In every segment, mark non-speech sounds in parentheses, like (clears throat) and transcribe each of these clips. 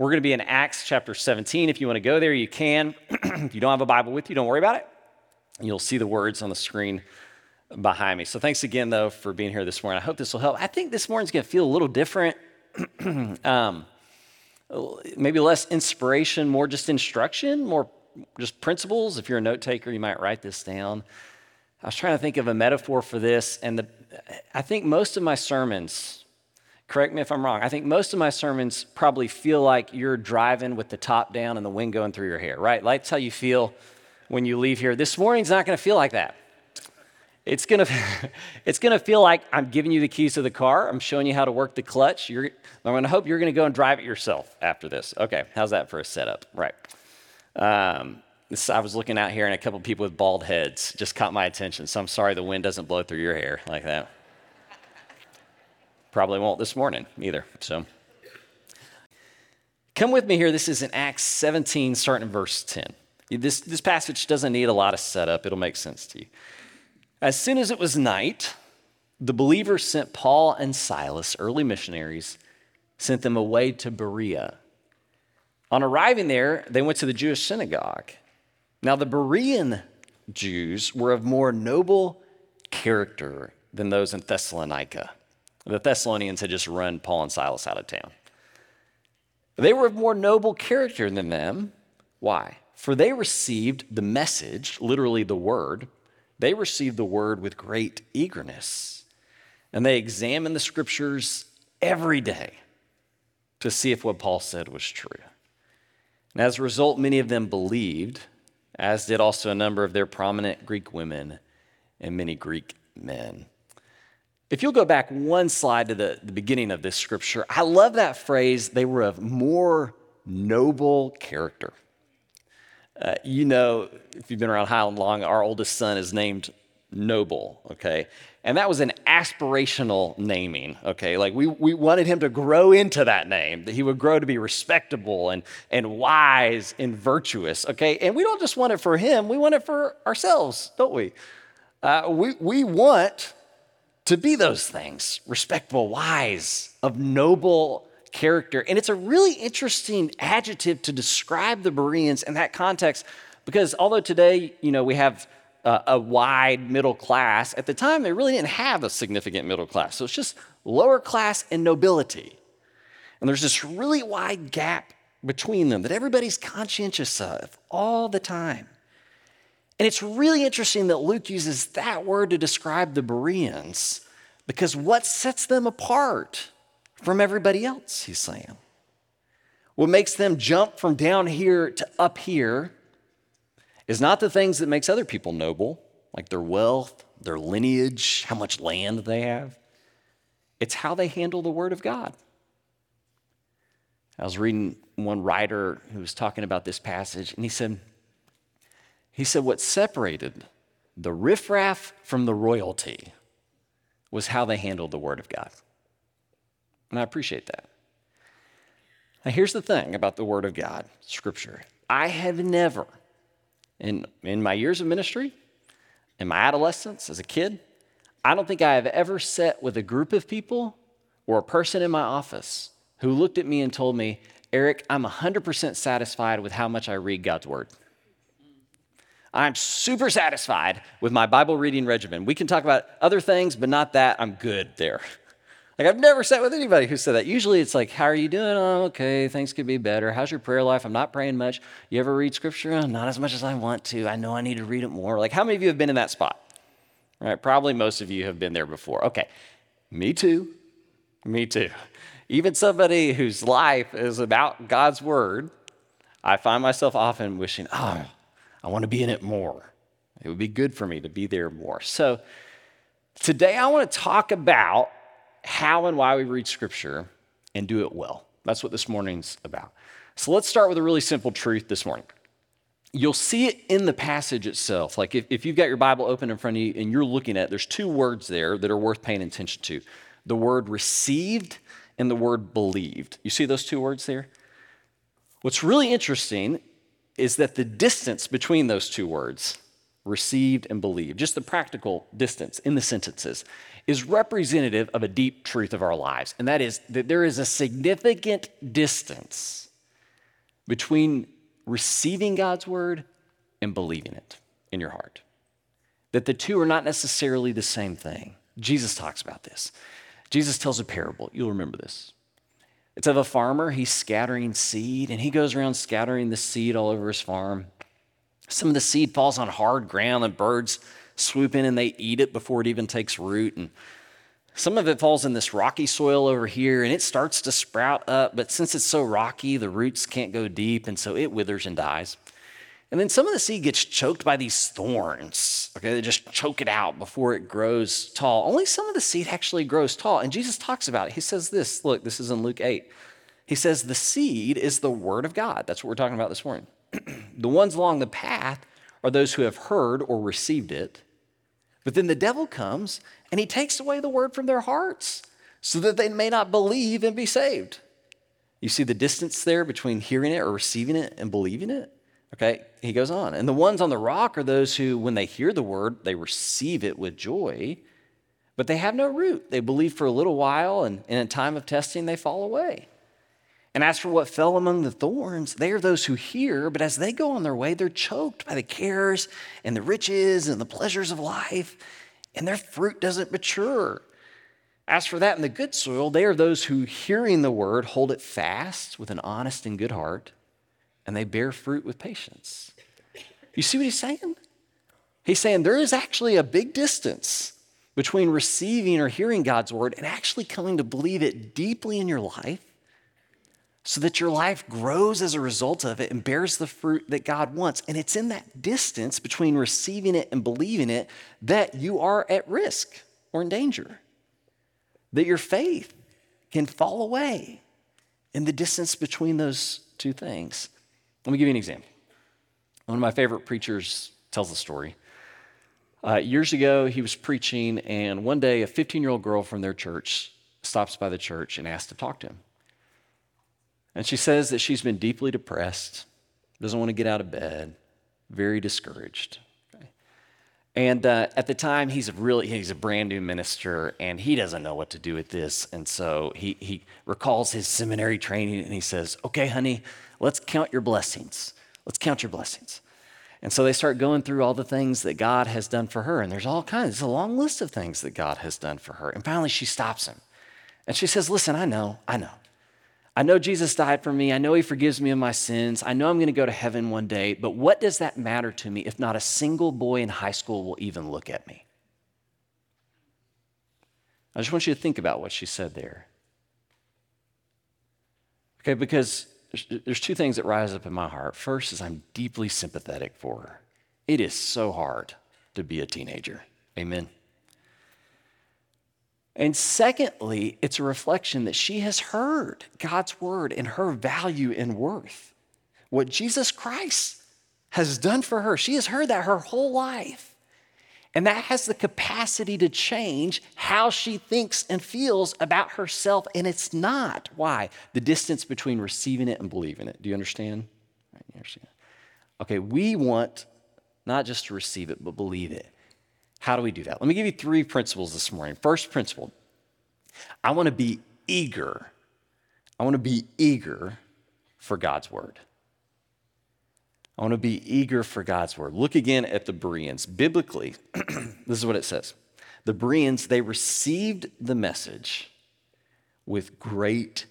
We're going to be in Acts chapter 17. If you want to go there, you can. (clears throat) if you don't have a Bible with you, don't worry about it. You'll see the words on the screen behind me. So thanks again, though, for being here this morning. I hope this will help. I think this morning's going to feel a little different. (clears throat) um, maybe less inspiration, more just instruction, more just principles. If you're a note taker, you might write this down. I was trying to think of a metaphor for this, and the, I think most of my sermons, correct me if I'm wrong. I think most of my sermons probably feel like you're driving with the top down and the wind going through your hair, right? That's how you feel when you leave here. This morning's not going to feel like that. It's going (laughs) to it's going to feel like I'm giving you the keys to the car. I'm showing you how to work the clutch. You're, I'm going to hope you're going to go and drive it yourself after this. Okay, how's that for a setup? Right. Um, this, I was looking out here and a couple people with bald heads just caught my attention. So I'm sorry the wind doesn't blow through your hair like that. Probably won't this morning either. So come with me here. This is in Acts 17, starting in verse 10. This, this passage doesn't need a lot of setup, it'll make sense to you. As soon as it was night, the believers sent Paul and Silas, early missionaries, sent them away to Berea. On arriving there, they went to the Jewish synagogue. Now, the Berean Jews were of more noble character than those in Thessalonica. The Thessalonians had just run Paul and Silas out of town. They were of more noble character than them. Why? For they received the message, literally the word, they received the word with great eagerness. And they examined the scriptures every day to see if what Paul said was true. And as a result, many of them believed, as did also a number of their prominent Greek women and many Greek men. If you'll go back one slide to the, the beginning of this scripture, I love that phrase, they were of more noble character. Uh, you know, if you've been around Highland long, our oldest son is named Noble, okay? And that was an aspirational naming, okay? Like we, we wanted him to grow into that name, that he would grow to be respectable and, and wise and virtuous, okay? And we don't just want it for him, we want it for ourselves, don't we? Uh, we, we want to be those things respectable, wise, of noble character. And it's a really interesting adjective to describe the Bereans in that context because although today, you know, we have a, a wide middle class, at the time they really didn't have a significant middle class. So it's just lower class and nobility. And there's this really wide gap between them that everybody's conscientious of all the time. And it's really interesting that Luke uses that word to describe the Bereans because what sets them apart from everybody else, he's saying? What makes them jump from down here to up here is not the things that makes other people noble, like their wealth, their lineage, how much land they have. It's how they handle the word of God. I was reading one writer who was talking about this passage, and he said, he said, What separated the riffraff from the royalty was how they handled the Word of God. And I appreciate that. Now, here's the thing about the Word of God, Scripture. I have never, in, in my years of ministry, in my adolescence, as a kid, I don't think I have ever sat with a group of people or a person in my office who looked at me and told me, Eric, I'm 100% satisfied with how much I read God's Word. I'm super satisfied with my Bible reading regimen. We can talk about other things, but not that. I'm good there. (laughs) Like, I've never sat with anybody who said that. Usually it's like, How are you doing? Oh, okay, things could be better. How's your prayer life? I'm not praying much. You ever read scripture? Oh, not as much as I want to. I know I need to read it more. Like, how many of you have been in that spot? Right? Probably most of you have been there before. Okay, me too. Me too. Even somebody whose life is about God's word, I find myself often wishing, Oh, I want to be in it more. It would be good for me to be there more. So today I want to talk about how and why we read Scripture and do it well. That's what this morning's about. So let's start with a really simple truth this morning. You'll see it in the passage itself. Like if, if you've got your Bible open in front of you and you're looking at it, there's two words there that are worth paying attention to the word received and the word believed. You see those two words there? What's really interesting is that the distance between those two words, received and believed, just the practical distance in the sentences, is representative of a deep truth of our lives. And that is that there is a significant distance between receiving God's word and believing it in your heart. That the two are not necessarily the same thing. Jesus talks about this. Jesus tells a parable. You'll remember this. It's of a farmer. He's scattering seed, and he goes around scattering the seed all over his farm. Some of the seed falls on hard ground, and birds swoop in and they eat it before it even takes root. And some of it falls in this rocky soil over here, and it starts to sprout up. But since it's so rocky, the roots can't go deep, and so it withers and dies. And then some of the seed gets choked by these thorns. Okay, they just choke it out before it grows tall. Only some of the seed actually grows tall. And Jesus talks about it. He says this look, this is in Luke 8. He says, The seed is the word of God. That's what we're talking about this morning. (clears throat) the ones along the path are those who have heard or received it. But then the devil comes and he takes away the word from their hearts so that they may not believe and be saved. You see the distance there between hearing it or receiving it and believing it? Okay, he goes on. And the ones on the rock are those who, when they hear the word, they receive it with joy, but they have no root. They believe for a little while, and in a time of testing, they fall away. And as for what fell among the thorns, they are those who hear, but as they go on their way, they're choked by the cares and the riches and the pleasures of life, and their fruit doesn't mature. As for that in the good soil, they are those who, hearing the word, hold it fast with an honest and good heart and they bear fruit with patience. You see what he's saying? He's saying there is actually a big distance between receiving or hearing God's word and actually coming to believe it deeply in your life so that your life grows as a result of it and bears the fruit that God wants. And it's in that distance between receiving it and believing it that you are at risk or in danger, that your faith can fall away in the distance between those two things. Let me give you an example. One of my favorite preachers tells a story. Uh, years ago, he was preaching, and one day a 15 year old girl from their church stops by the church and asks to talk to him. And she says that she's been deeply depressed, doesn't want to get out of bed, very discouraged. And uh, at the time, he's a really he's a brand new minister, and he doesn't know what to do with this. And so he he recalls his seminary training, and he says, "Okay, honey, let's count your blessings. Let's count your blessings." And so they start going through all the things that God has done for her, and there's all kinds. It's a long list of things that God has done for her. And finally, she stops him, and she says, "Listen, I know, I know." I know Jesus died for me. I know he forgives me of my sins. I know I'm going to go to heaven one day, but what does that matter to me if not a single boy in high school will even look at me? I just want you to think about what she said there. Okay, because there's two things that rise up in my heart. First is I'm deeply sympathetic for her. It is so hard to be a teenager. Amen. And secondly, it's a reflection that she has heard God's word and her value and worth. What Jesus Christ has done for her. She has heard that her whole life. And that has the capacity to change how she thinks and feels about herself. And it's not. Why? The distance between receiving it and believing it. Do you understand? Okay, we want not just to receive it, but believe it. How do we do that? Let me give you three principles this morning. First principle I want to be eager. I want to be eager for God's word. I want to be eager for God's word. Look again at the Bereans. Biblically, (clears throat) this is what it says The Bereans, they received the message with great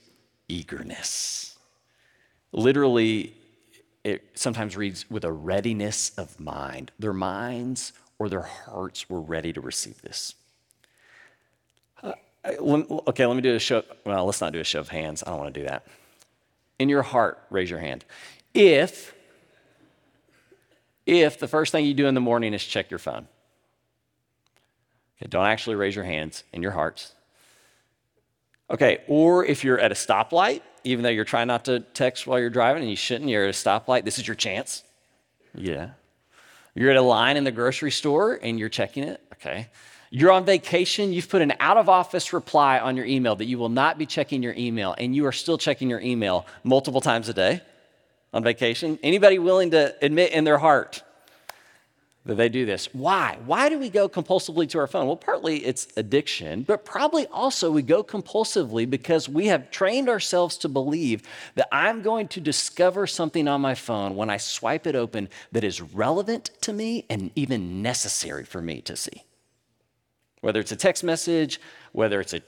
eagerness. Literally, it sometimes reads with a readiness of mind. Their minds or their hearts were ready to receive this. Uh, okay, let me do a show. Well, let's not do a show of hands. I don't want to do that. In your heart, raise your hand. If, if the first thing you do in the morning is check your phone, okay, don't actually raise your hands in your hearts. Okay, or if you're at a stoplight, even though you're trying not to text while you're driving and you shouldn't, you're at a stoplight, this is your chance. Yeah. You're at a line in the grocery store and you're checking it. Okay. You're on vacation, you've put an out of office reply on your email that you will not be checking your email, and you are still checking your email multiple times a day on vacation. Anybody willing to admit in their heart that they do this. Why? Why do we go compulsively to our phone? Well, partly it's addiction, but probably also we go compulsively because we have trained ourselves to believe that I'm going to discover something on my phone when I swipe it open that is relevant to me and even necessary for me to see. Whether it's a text message, whether it's a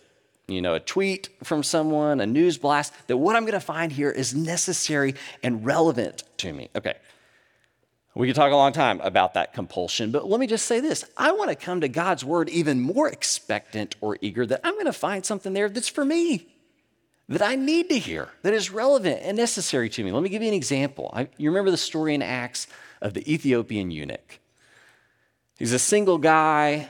you know, a tweet from someone, a news blast, that what I'm going to find here is necessary and relevant to me. Okay, we could talk a long time about that compulsion, but let me just say this. I want to come to God's word even more expectant or eager that I'm going to find something there that's for me, that I need to hear, that is relevant and necessary to me. Let me give you an example. I, you remember the story in Acts of the Ethiopian eunuch? He's a single guy.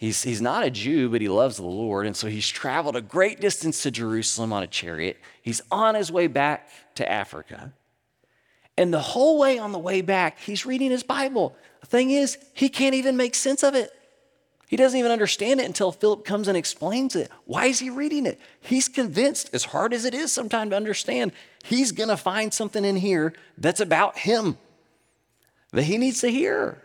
He's, he's not a Jew, but he loves the Lord. And so he's traveled a great distance to Jerusalem on a chariot. He's on his way back to Africa. And the whole way on the way back, he's reading his Bible. The thing is, he can't even make sense of it. He doesn't even understand it until Philip comes and explains it. Why is he reading it? He's convinced, as hard as it is sometimes to understand, he's going to find something in here that's about him that he needs to hear.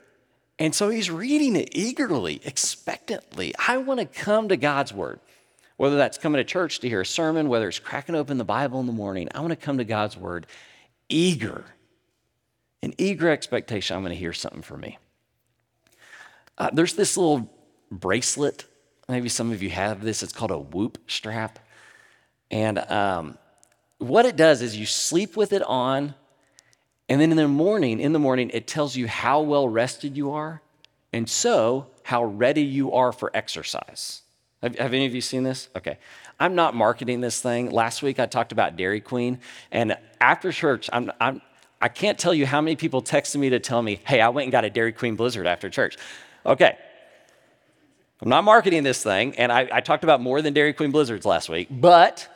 And so he's reading it eagerly, expectantly. I want to come to God's word. Whether that's coming to church to hear a sermon, whether it's cracking open the Bible in the morning, I want to come to God's word eager an eager expectation I'm going to hear something from me. Uh, there's this little bracelet. Maybe some of you have this. It's called a whoop strap. And um, what it does is you sleep with it on, and then in the morning, in the morning, it tells you how well rested you are, and so how ready you are for exercise. Have, have any of you seen this? Okay. I'm not marketing this thing. Last week I talked about Dairy Queen, and after church, I'm, I'm I can't tell you how many people texted me to tell me, hey, I went and got a Dairy Queen Blizzard after church. Okay. I'm not marketing this thing, and I, I talked about more than Dairy Queen Blizzards last week, but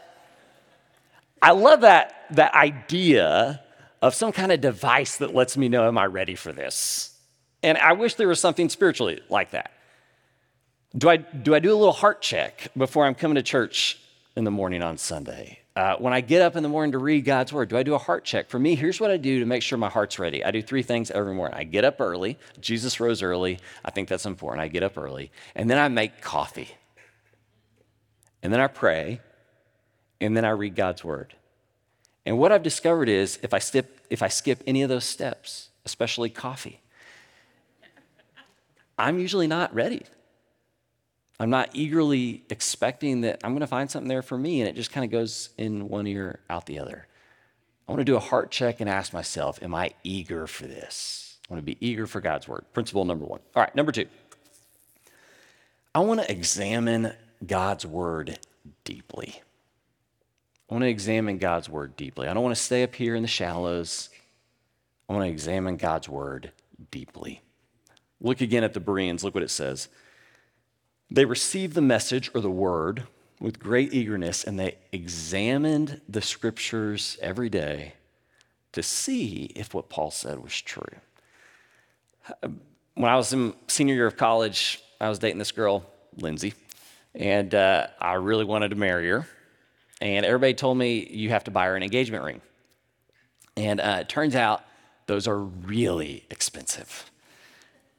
I love that, that idea of some kind of device that lets me know, am I ready for this? And I wish there was something spiritually like that. Do I, do I do a little heart check before I'm coming to church in the morning on Sunday? Uh, when I get up in the morning to read God's word, do I do a heart check? For me, here's what I do to make sure my heart's ready. I do three things every morning. I get up early. Jesus rose early. I think that's important. I get up early. And then I make coffee. And then I pray. And then I read God's word. And what I've discovered is if I skip, if I skip any of those steps, especially coffee, I'm usually not ready. I'm not eagerly expecting that I'm going to find something there for me, and it just kind of goes in one ear, out the other. I want to do a heart check and ask myself, Am I eager for this? I want to be eager for God's word. Principle number one. All right, number two. I want to examine God's word deeply. I want to examine God's word deeply. I don't want to stay up here in the shallows. I want to examine God's word deeply. Look again at the Bereans. Look what it says. They received the message or the word with great eagerness and they examined the scriptures every day to see if what Paul said was true. When I was in senior year of college, I was dating this girl, Lindsay, and uh, I really wanted to marry her. And everybody told me you have to buy her an engagement ring. And uh, it turns out those are really expensive.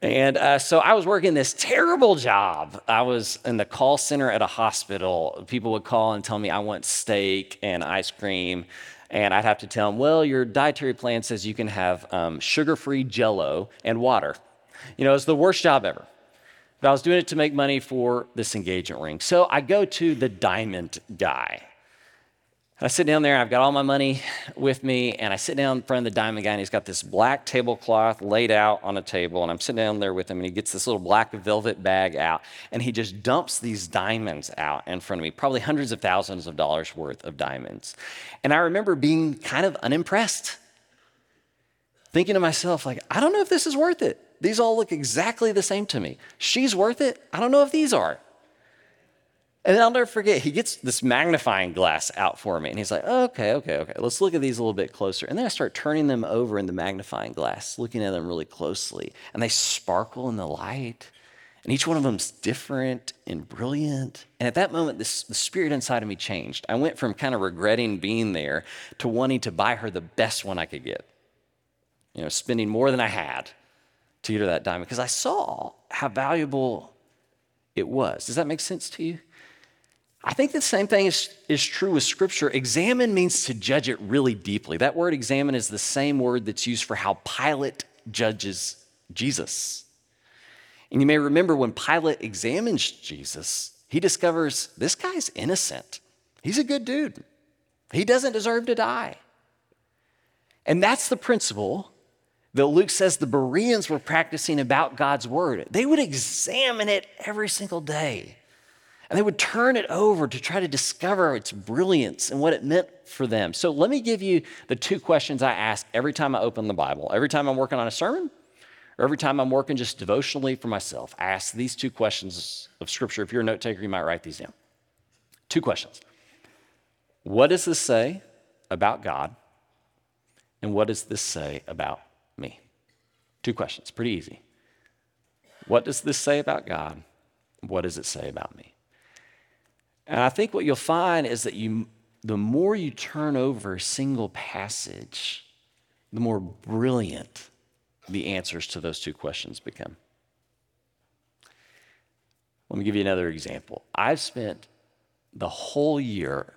And uh, so I was working this terrible job. I was in the call center at a hospital. People would call and tell me I want steak and ice cream. And I'd have to tell them, well, your dietary plan says you can have um, sugar free jello and water. You know, it's the worst job ever. But I was doing it to make money for this engagement ring. So I go to the diamond guy. I sit down there, I've got all my money with me, and I sit down in front of the diamond guy, and he's got this black tablecloth laid out on a table, and I'm sitting down there with him, and he gets this little black velvet bag out, and he just dumps these diamonds out in front of me, probably hundreds of thousands of dollars worth of diamonds. And I remember being kind of unimpressed, thinking to myself, like, I don't know if this is worth it. These all look exactly the same to me. She's worth it. I don't know if these are. And I'll never forget, he gets this magnifying glass out for me. And he's like, okay, okay, okay, let's look at these a little bit closer. And then I start turning them over in the magnifying glass, looking at them really closely. And they sparkle in the light. And each one of them's different and brilliant. And at that moment, this, the spirit inside of me changed. I went from kind of regretting being there to wanting to buy her the best one I could get. You know, spending more than I had to get her that diamond because I saw how valuable it was. Does that make sense to you? I think the same thing is, is true with Scripture. Examine means to judge it really deeply. That word examine is the same word that's used for how Pilate judges Jesus. And you may remember when Pilate examines Jesus, he discovers this guy's innocent. He's a good dude. He doesn't deserve to die. And that's the principle that Luke says the Bereans were practicing about God's word. They would examine it every single day. And they would turn it over to try to discover its brilliance and what it meant for them. So let me give you the two questions I ask every time I open the Bible. Every time I'm working on a sermon, or every time I'm working just devotionally for myself, I ask these two questions of Scripture. If you're a note taker, you might write these down. Two questions What does this say about God? And what does this say about me? Two questions, pretty easy. What does this say about God? What does it say about me? And I think what you'll find is that you, the more you turn over a single passage, the more brilliant the answers to those two questions become. Let me give you another example. I've spent the whole year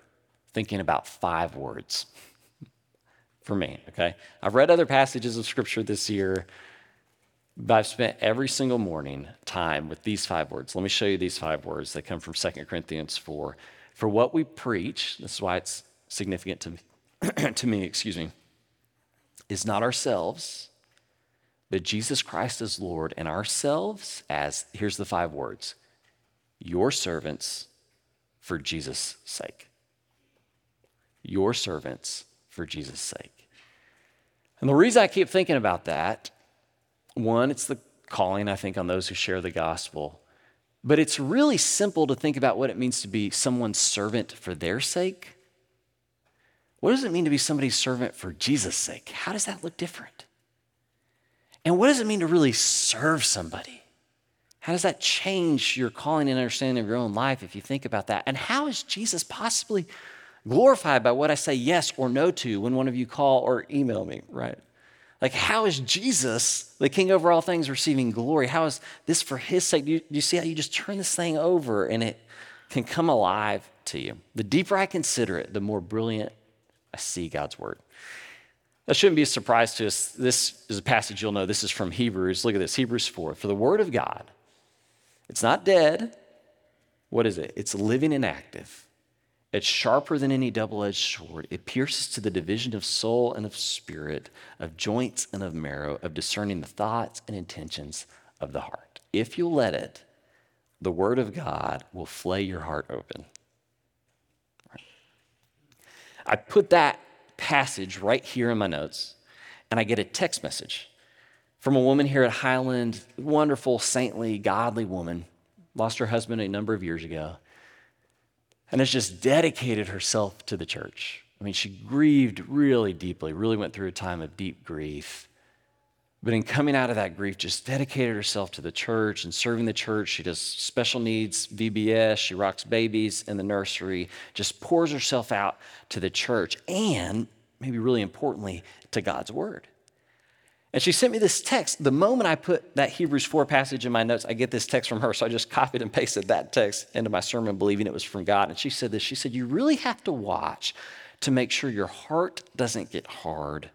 thinking about five words (laughs) for me, okay? I've read other passages of scripture this year, but I've spent every single morning time with these five words. Let me show you these five words. They come from 2 Corinthians 4. For what we preach, this is why it's significant to me, (clears throat) to me, excuse me, is not ourselves, but Jesus Christ as Lord, and ourselves as, here's the five words, your servants for Jesus' sake. Your servants for Jesus' sake. And the reason I keep thinking about that, one, it's the calling, I think, on those who share the gospel. But it's really simple to think about what it means to be someone's servant for their sake. What does it mean to be somebody's servant for Jesus' sake? How does that look different? And what does it mean to really serve somebody? How does that change your calling and understanding of your own life if you think about that? And how is Jesus possibly glorified by what I say yes or no to when one of you call or email me, right? Like, how is Jesus, the King over all things, receiving glory? How is this for his sake? Do you, do you see how you just turn this thing over and it can come alive to you? The deeper I consider it, the more brilliant I see God's word. That shouldn't be a surprise to us. This is a passage you'll know. This is from Hebrews. Look at this Hebrews 4. For the word of God, it's not dead. What is it? It's living and active. It's sharper than any double edged sword. It pierces to the division of soul and of spirit, of joints and of marrow, of discerning the thoughts and intentions of the heart. If you'll let it, the word of God will flay your heart open. I put that passage right here in my notes, and I get a text message from a woman here at Highland, wonderful, saintly, godly woman, lost her husband a number of years ago and has just dedicated herself to the church. I mean, she grieved really deeply, really went through a time of deep grief. But in coming out of that grief, just dedicated herself to the church and serving the church. She does special needs, VBS, she rocks babies in the nursery, just pours herself out to the church and, maybe really importantly, to God's word. And she sent me this text. The moment I put that Hebrews 4 passage in my notes, I get this text from her. So I just (laughs) copied and pasted that text into my sermon, believing it was from God. And she said this She said, You really have to watch to make sure your heart doesn't get hard.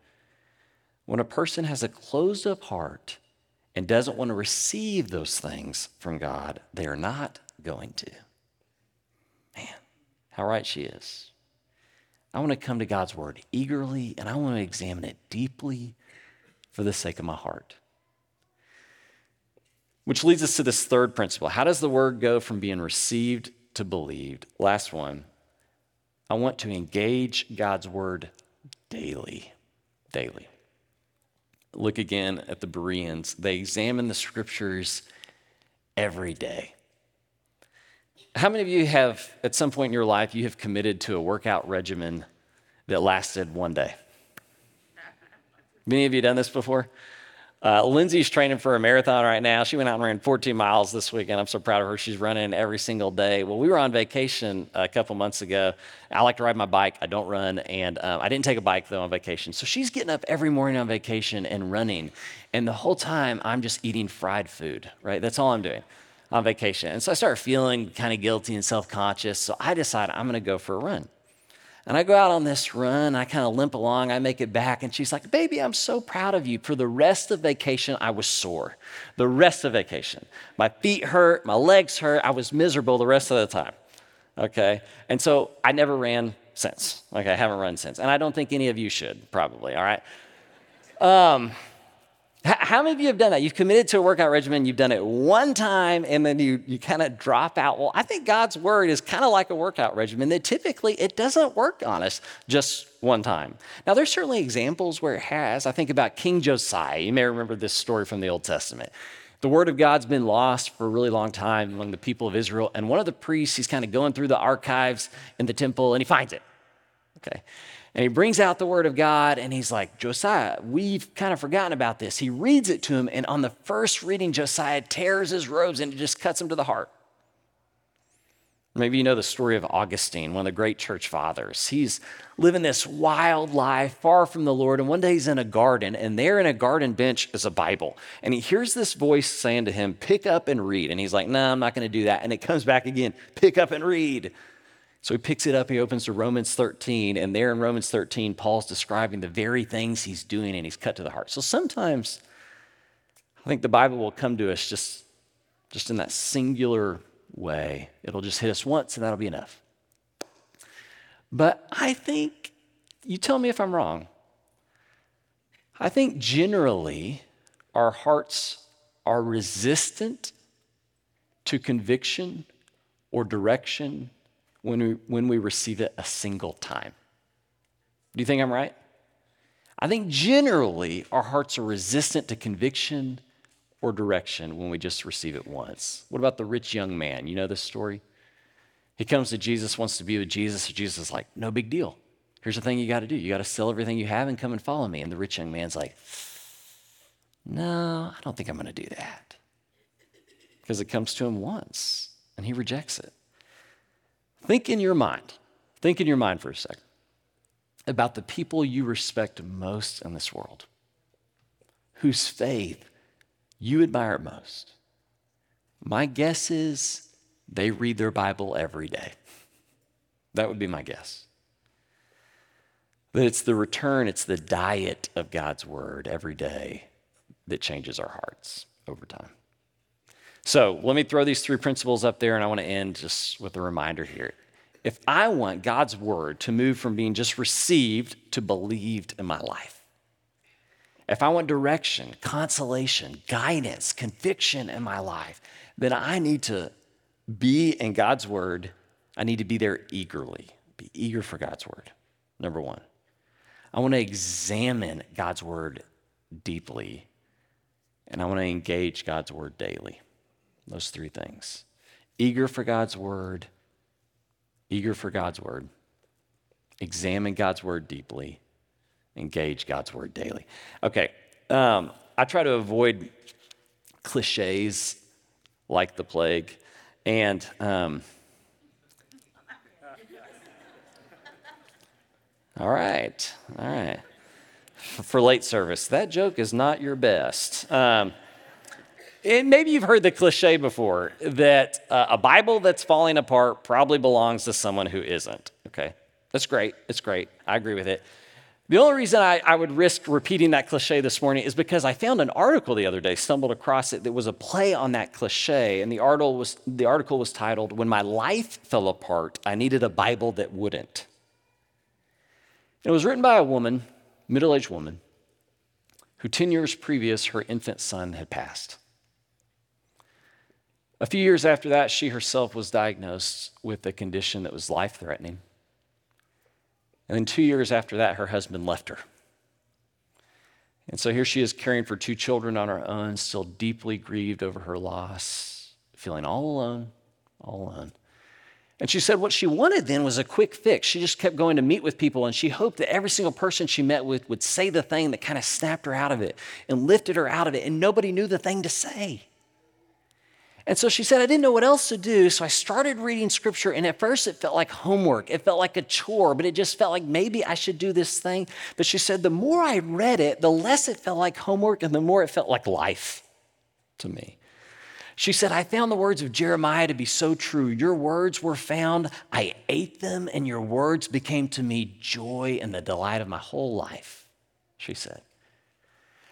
When a person has a closed up heart and doesn't want to receive those things from God, they are not going to. Man, how right she is. I want to come to God's word eagerly and I want to examine it deeply for the sake of my heart. Which leads us to this third principle. How does the word go from being received to believed? Last one. I want to engage God's word daily. Daily. Look again at the Bereans. They examine the scriptures every day. How many of you have, at some point in your life, you have committed to a workout regimen that lasted one day? Many of you done this before? Uh, Lindsay's training for a marathon right now. She went out and ran 14 miles this weekend. I'm so proud of her. She's running every single day. Well, we were on vacation a couple months ago. I like to ride my bike. I don't run, and um, I didn't take a bike though on vacation. So she's getting up every morning on vacation and running, and the whole time I'm just eating fried food. Right? That's all I'm doing on vacation. And so I started feeling kind of guilty and self-conscious. So I decided I'm going to go for a run. And I go out on this run, I kind of limp along, I make it back, and she's like, Baby, I'm so proud of you. For the rest of vacation, I was sore. The rest of vacation. My feet hurt, my legs hurt, I was miserable the rest of the time. Okay? And so I never ran since. Okay, I haven't run since. And I don't think any of you should, probably, all right? Um, how many of you have done that? You've committed to a workout regimen, you've done it one time, and then you, you kind of drop out. Well, I think God's word is kind of like a workout regimen that typically it doesn't work on us just one time. Now, there's certainly examples where it has. I think about King Josiah. You may remember this story from the Old Testament. The word of God's been lost for a really long time among the people of Israel, and one of the priests, he's kind of going through the archives in the temple and he finds it. Okay. And he brings out the word of God and he's like, Josiah, we've kind of forgotten about this. He reads it to him, and on the first reading, Josiah tears his robes and it just cuts him to the heart. Maybe you know the story of Augustine, one of the great church fathers. He's living this wild life far from the Lord, and one day he's in a garden, and there in a garden bench is a Bible. And he hears this voice saying to him, Pick up and read. And he's like, No, I'm not going to do that. And it comes back again, Pick up and read. So he picks it up, he opens to Romans 13, and there in Romans 13, Paul's describing the very things he's doing, and he's cut to the heart. So sometimes I think the Bible will come to us just, just in that singular way. It'll just hit us once, and that'll be enough. But I think, you tell me if I'm wrong, I think generally our hearts are resistant to conviction or direction when we, when we receive it a single time. Do you think I'm right? I think generally our hearts are resistant to conviction or direction when we just receive it once. What about the rich young man? You know this story? He comes to Jesus, wants to be with Jesus, Jesus is like, no big deal. Here's the thing you got to do you got to sell everything you have and come and follow me. And the rich young man's like, no, I don't think I'm going to do that. Because it comes to him once and he rejects it. Think in your mind, think in your mind for a second about the people you respect most in this world, whose faith you admire most. My guess is they read their Bible every day. That would be my guess. That it's the return, it's the diet of God's word every day that changes our hearts over time. So let me throw these three principles up there, and I want to end just with a reminder here. If I want God's word to move from being just received to believed in my life, if I want direction, consolation, guidance, conviction in my life, then I need to be in God's word. I need to be there eagerly, be eager for God's word. Number one, I want to examine God's word deeply, and I want to engage God's word daily. Those three things eager for God's word, eager for God's word, examine God's word deeply, engage God's word daily. Okay, um, I try to avoid cliches like the plague, and um, all right, all right. For late service, that joke is not your best. Um, and maybe you've heard the cliche before that uh, a Bible that's falling apart probably belongs to someone who isn't. Okay, that's great. It's great. I agree with it. The only reason I, I, would risk repeating that cliche this morning is because I found an article the other day, stumbled across it, that was a play on that cliche. And the article was, the article was titled, When My Life Fell Apart, I Needed a Bible That Wouldn't. It was written by a woman, middle aged woman, who 10 years previous, her infant son had passed. A few years after that, she herself was diagnosed with a condition that was life threatening. And then two years after that, her husband left her. And so here she is caring for two children on her own, still deeply grieved over her loss, feeling all alone, all alone. And she said what she wanted then was a quick fix. She just kept going to meet with people, and she hoped that every single person she met with would say the thing that kind of snapped her out of it and lifted her out of it, and nobody knew the thing to say. And so she said, I didn't know what else to do, so I started reading scripture, and at first it felt like homework. It felt like a chore, but it just felt like maybe I should do this thing. But she said, the more I read it, the less it felt like homework, and the more it felt like life to me. She said, I found the words of Jeremiah to be so true. Your words were found, I ate them, and your words became to me joy and the delight of my whole life, she said.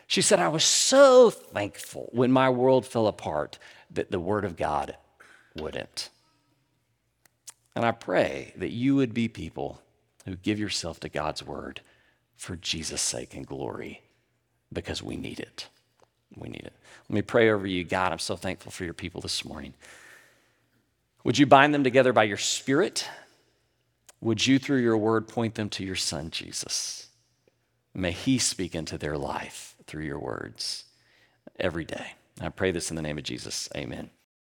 She said, I was so thankful when my world fell apart that the Word of God wouldn't. And I pray that you would be people who give yourself to God's Word for Jesus' sake and glory because we need it. We need it. Let me pray over you. God, I'm so thankful for your people this morning. Would you bind them together by your Spirit? Would you, through your word, point them to your Son, Jesus? May He speak into their life through your words every day. I pray this in the name of Jesus. Amen.